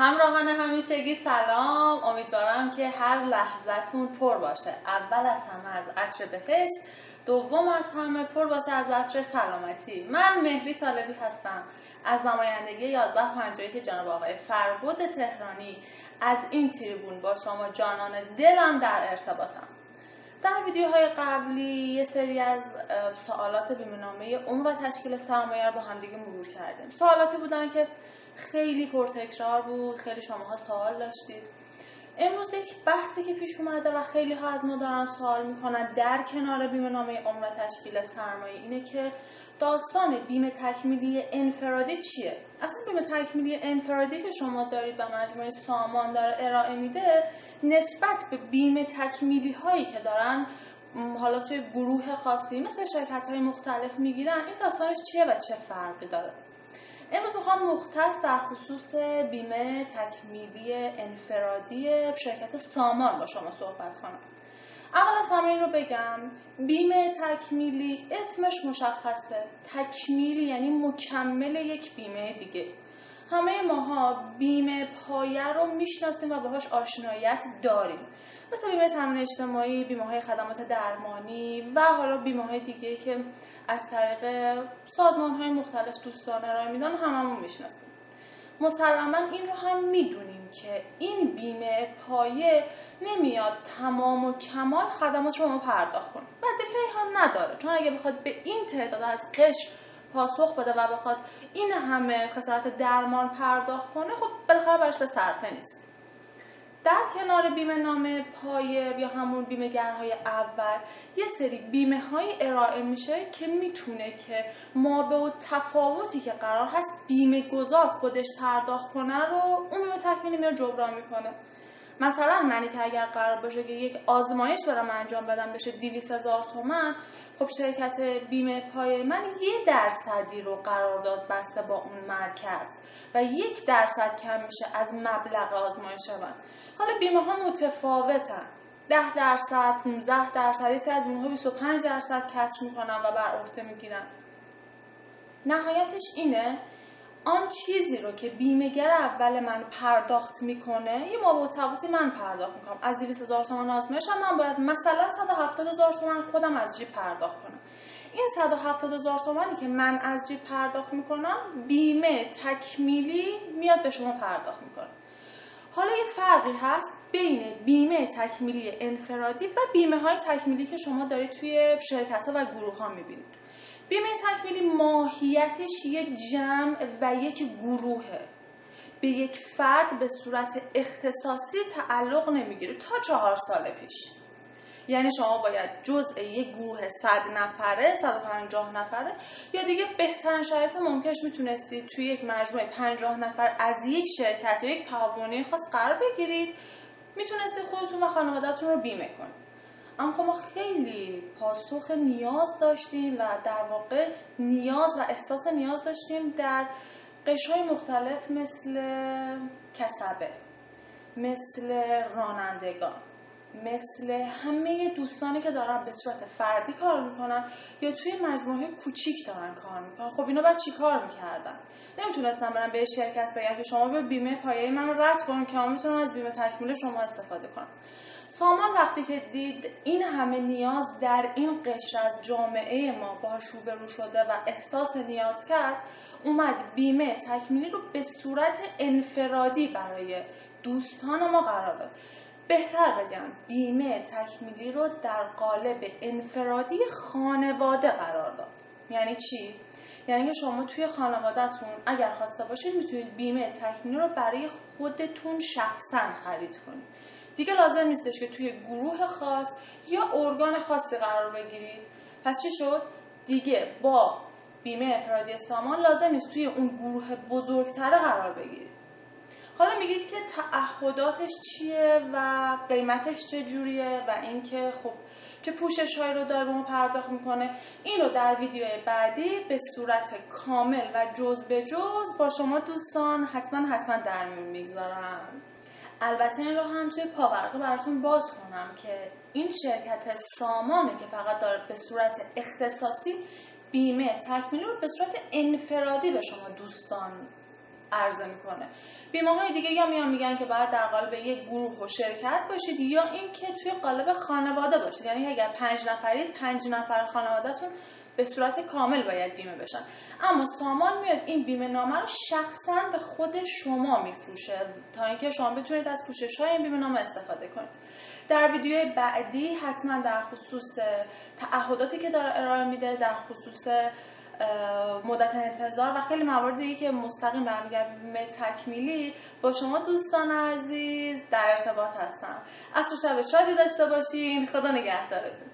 همراهان همیشگی سلام. امیدوارم که هر لحظتون پر باشه. اول از همه از عطر بهشت دوم از همه پر باشه از عطر سلامتی. من مهری طالبی هستم. از نمایندگی 1150 که جناب آقای فربود تهرانی از این تریبون با شما جانان دلم در ارتباطم. در ویدیوهای قبلی یه سری از سوالات بیمنامه عمر و تشکیل سرمایه رو با هم دیگه مرور کردیم. سوالاتی بودن که خیلی پرتکرار بود خیلی شماها سوال داشتید. امروز یک بحثی که پیش اومده و خیلی ها از ما دارن سوال می‌کنن در کنار بیمه نامه عمر تشکیل سرمایه اینه که داستان بیمه تکمیلی انفرادی چیه؟ اصلا بیمه تکمیلی انفرادی که شما دارید و مجموعه سامان داره ارائه میده نسبت به بیمه تکمیلی هایی که دارن حالا توی گروه خاصی مثل شرکت های مختلف می‌گیرن این داستانش چیه و چه فرقی داره؟ امروز می‌خوام مختص در خصوص بیمه تکمیلی انفرادی شرکت سامان با شما صحبت کنم. اول از همه این رو بگم بیمه تکمیلی اسمش مشخصه. تکمیلی یعنی مکمل یک بیمه دیگه. همه ماها بیمه پایه رو می‌شناسیم و باهاش آشنایت داریم. مثل بیمه تامین اجتماعی، بیمه های خدمات درمانی و حالا بیمه های دیگه که از طریق سازمان های مختلف دوستان ارائه میدن هممون می‌شناسیم. مسلما این رو هم می‌دونیم که این بیمه پایه نمیاد تمام و کمال خدمات رو پرداخت کنه. وظیفه هم نداره. چون اگه بخواد به این تعداد از قش پاسخ بده و بخواد این همه خسارت درمان پرداخت کنه خب بالاخره براش به صرفه نیست. در کنار بیمه نامه پایه یا همون بیمه گرهای اول یه سری بیمه های ارائه میشه که می‌تونه که ما به تفاوتی که قرار هست بیمه گذار خودش پرداخت کنه رو اون بیمه تکمیلی میاد جبران می‌کنه. مثلا منی که اگر قرار باشه که یک آزمایش برم انجام بدم بشه 200 هزار تومن خب شرکت بیمه پای من یه درصدی رو قرارداد بسته با اون مرکز و یک درصد کم میشه از مبلغ آزمایش من. حالا بیمه ها متفاوتن. 10 درصد 15 درصد یه از اونها 25 درصد کسر می‌کنن و بر عهده می‌گیرن. نهایتش اینه آن چیزی رو که بیمهگر اول من پرداخت می‌کنه یه مابوتفاوتی من پرداخت می‌کنم. از 200 هزار تومان آزمایش من باید مثلا 170 هزار تومان خودم از جیب پرداخت کنم. این 170 هزار تومانی که من از جیب پرداخت می‌کنم بیمه تکمیلی میاد به شما پرداخت می‌کنه. حالا یه فرقی هست بین بیمه تکمیلی انفرادی و بیمه های تکمیلی که شما دارید توی شرکت ها و گروه ها می‌بینید. بیمه تکمیلی ماهیتش یک جمع و یک گروهه. به یک فرد به صورت اختصاصی تعلق نمی‌گیره تا چهار سال پیش. یعنی شما باید جزء یک گروه صد نفره 150 نفره یا دیگه بهترین شرایط ممکنش می‌تونستید توی یک مجموعه 50 نفر از یک شرکت یا یک تعاونی خاص قرار بگیرید. می‌تونستید خودتون و خانوادهتون رو بیمه کنید. اما خب ما خیلی پاسخ نیاز داشتیم و در واقع نیاز و احساس نیاز داشتیم در قشهای مختلف مثل کسبه مثل رانندگان. مثل همه دوستانی که دارن به صورت فردی کار می‌کنن یا توی مجموعه کوچیک دارن کار می‌کنن. خب اینا باید چی کار می‌کردن؟ نمی‌تونستم برم به شرکت بگم که شما به بیمه پایه من رد کنم که من می‌تونم از بیمه تکمیل شما استفاده کنم سامان وقتی که دید این همه نیاز در این قشر از جامعه ما باش روبرو شده و احساس نیاز کرد اومد بیمه تکمیلی رو به صورت انفرادی برای دوستان ما قرار داد. بهتر بگم بیمه تکمیلی رو در قالب انفرادی خانواده قرار داد. یعنی چی؟ یعنی شما توی خانوادهتون اگر خواسته باشید می‌تونید بیمه تکمیلی رو برای خودتون شخصا خرید کنید. دیگه لازم نیستش که توی گروه خاص یا ارگان خاصی قرار بگیرید. پس چی شد؟ دیگه با بیمه انفرادی سامان لازم نیست توی اون گروه بزرگتره قرار بگیرید. حالا میگید که تعهداتش چیه و قیمتش چه جوریه و اینکه خب چه پوشش هایی رو داره به ما پرداخت می‌کنه این رو در ویدیو بعدی به صورت کامل و جز به جز با شما دوستان حتما حتما در می‌گذارم. البته این رو هم توی پاورقه براتون باز کنم که این شرکت سامانه که فقط داره به صورت اختصاصی بیمه تکمیلی رو به صورت انفرادی به شما دوستان عرضه می‌کنه. بیمه های دیگه یا میان میگن که باید در قالب یک گروه و شرکت باشید یا اینکه توی قالب خانواده باشید. یعنی اگر پنج نفرید پنج نفر خانوادهتون به صورت کامل باید بیمه بشن. اما سامان میاد این بیمه نامه رو شخصا به خود شما میفروشه تا اینکه شما بتونید از پوشش های این بیمه نامه استفاده کنید. در ویدیوی بعدی حتما در خصوص تعهداتی که داره ارائه میده در خصوص مدت انتظار و خیلی مواردی که مستقیم برمیگرد به تکمیلی با شما دوستان عزیز در ارتباط هستم. عصر شب شادی داشته باشین. خدا نگهدارتون.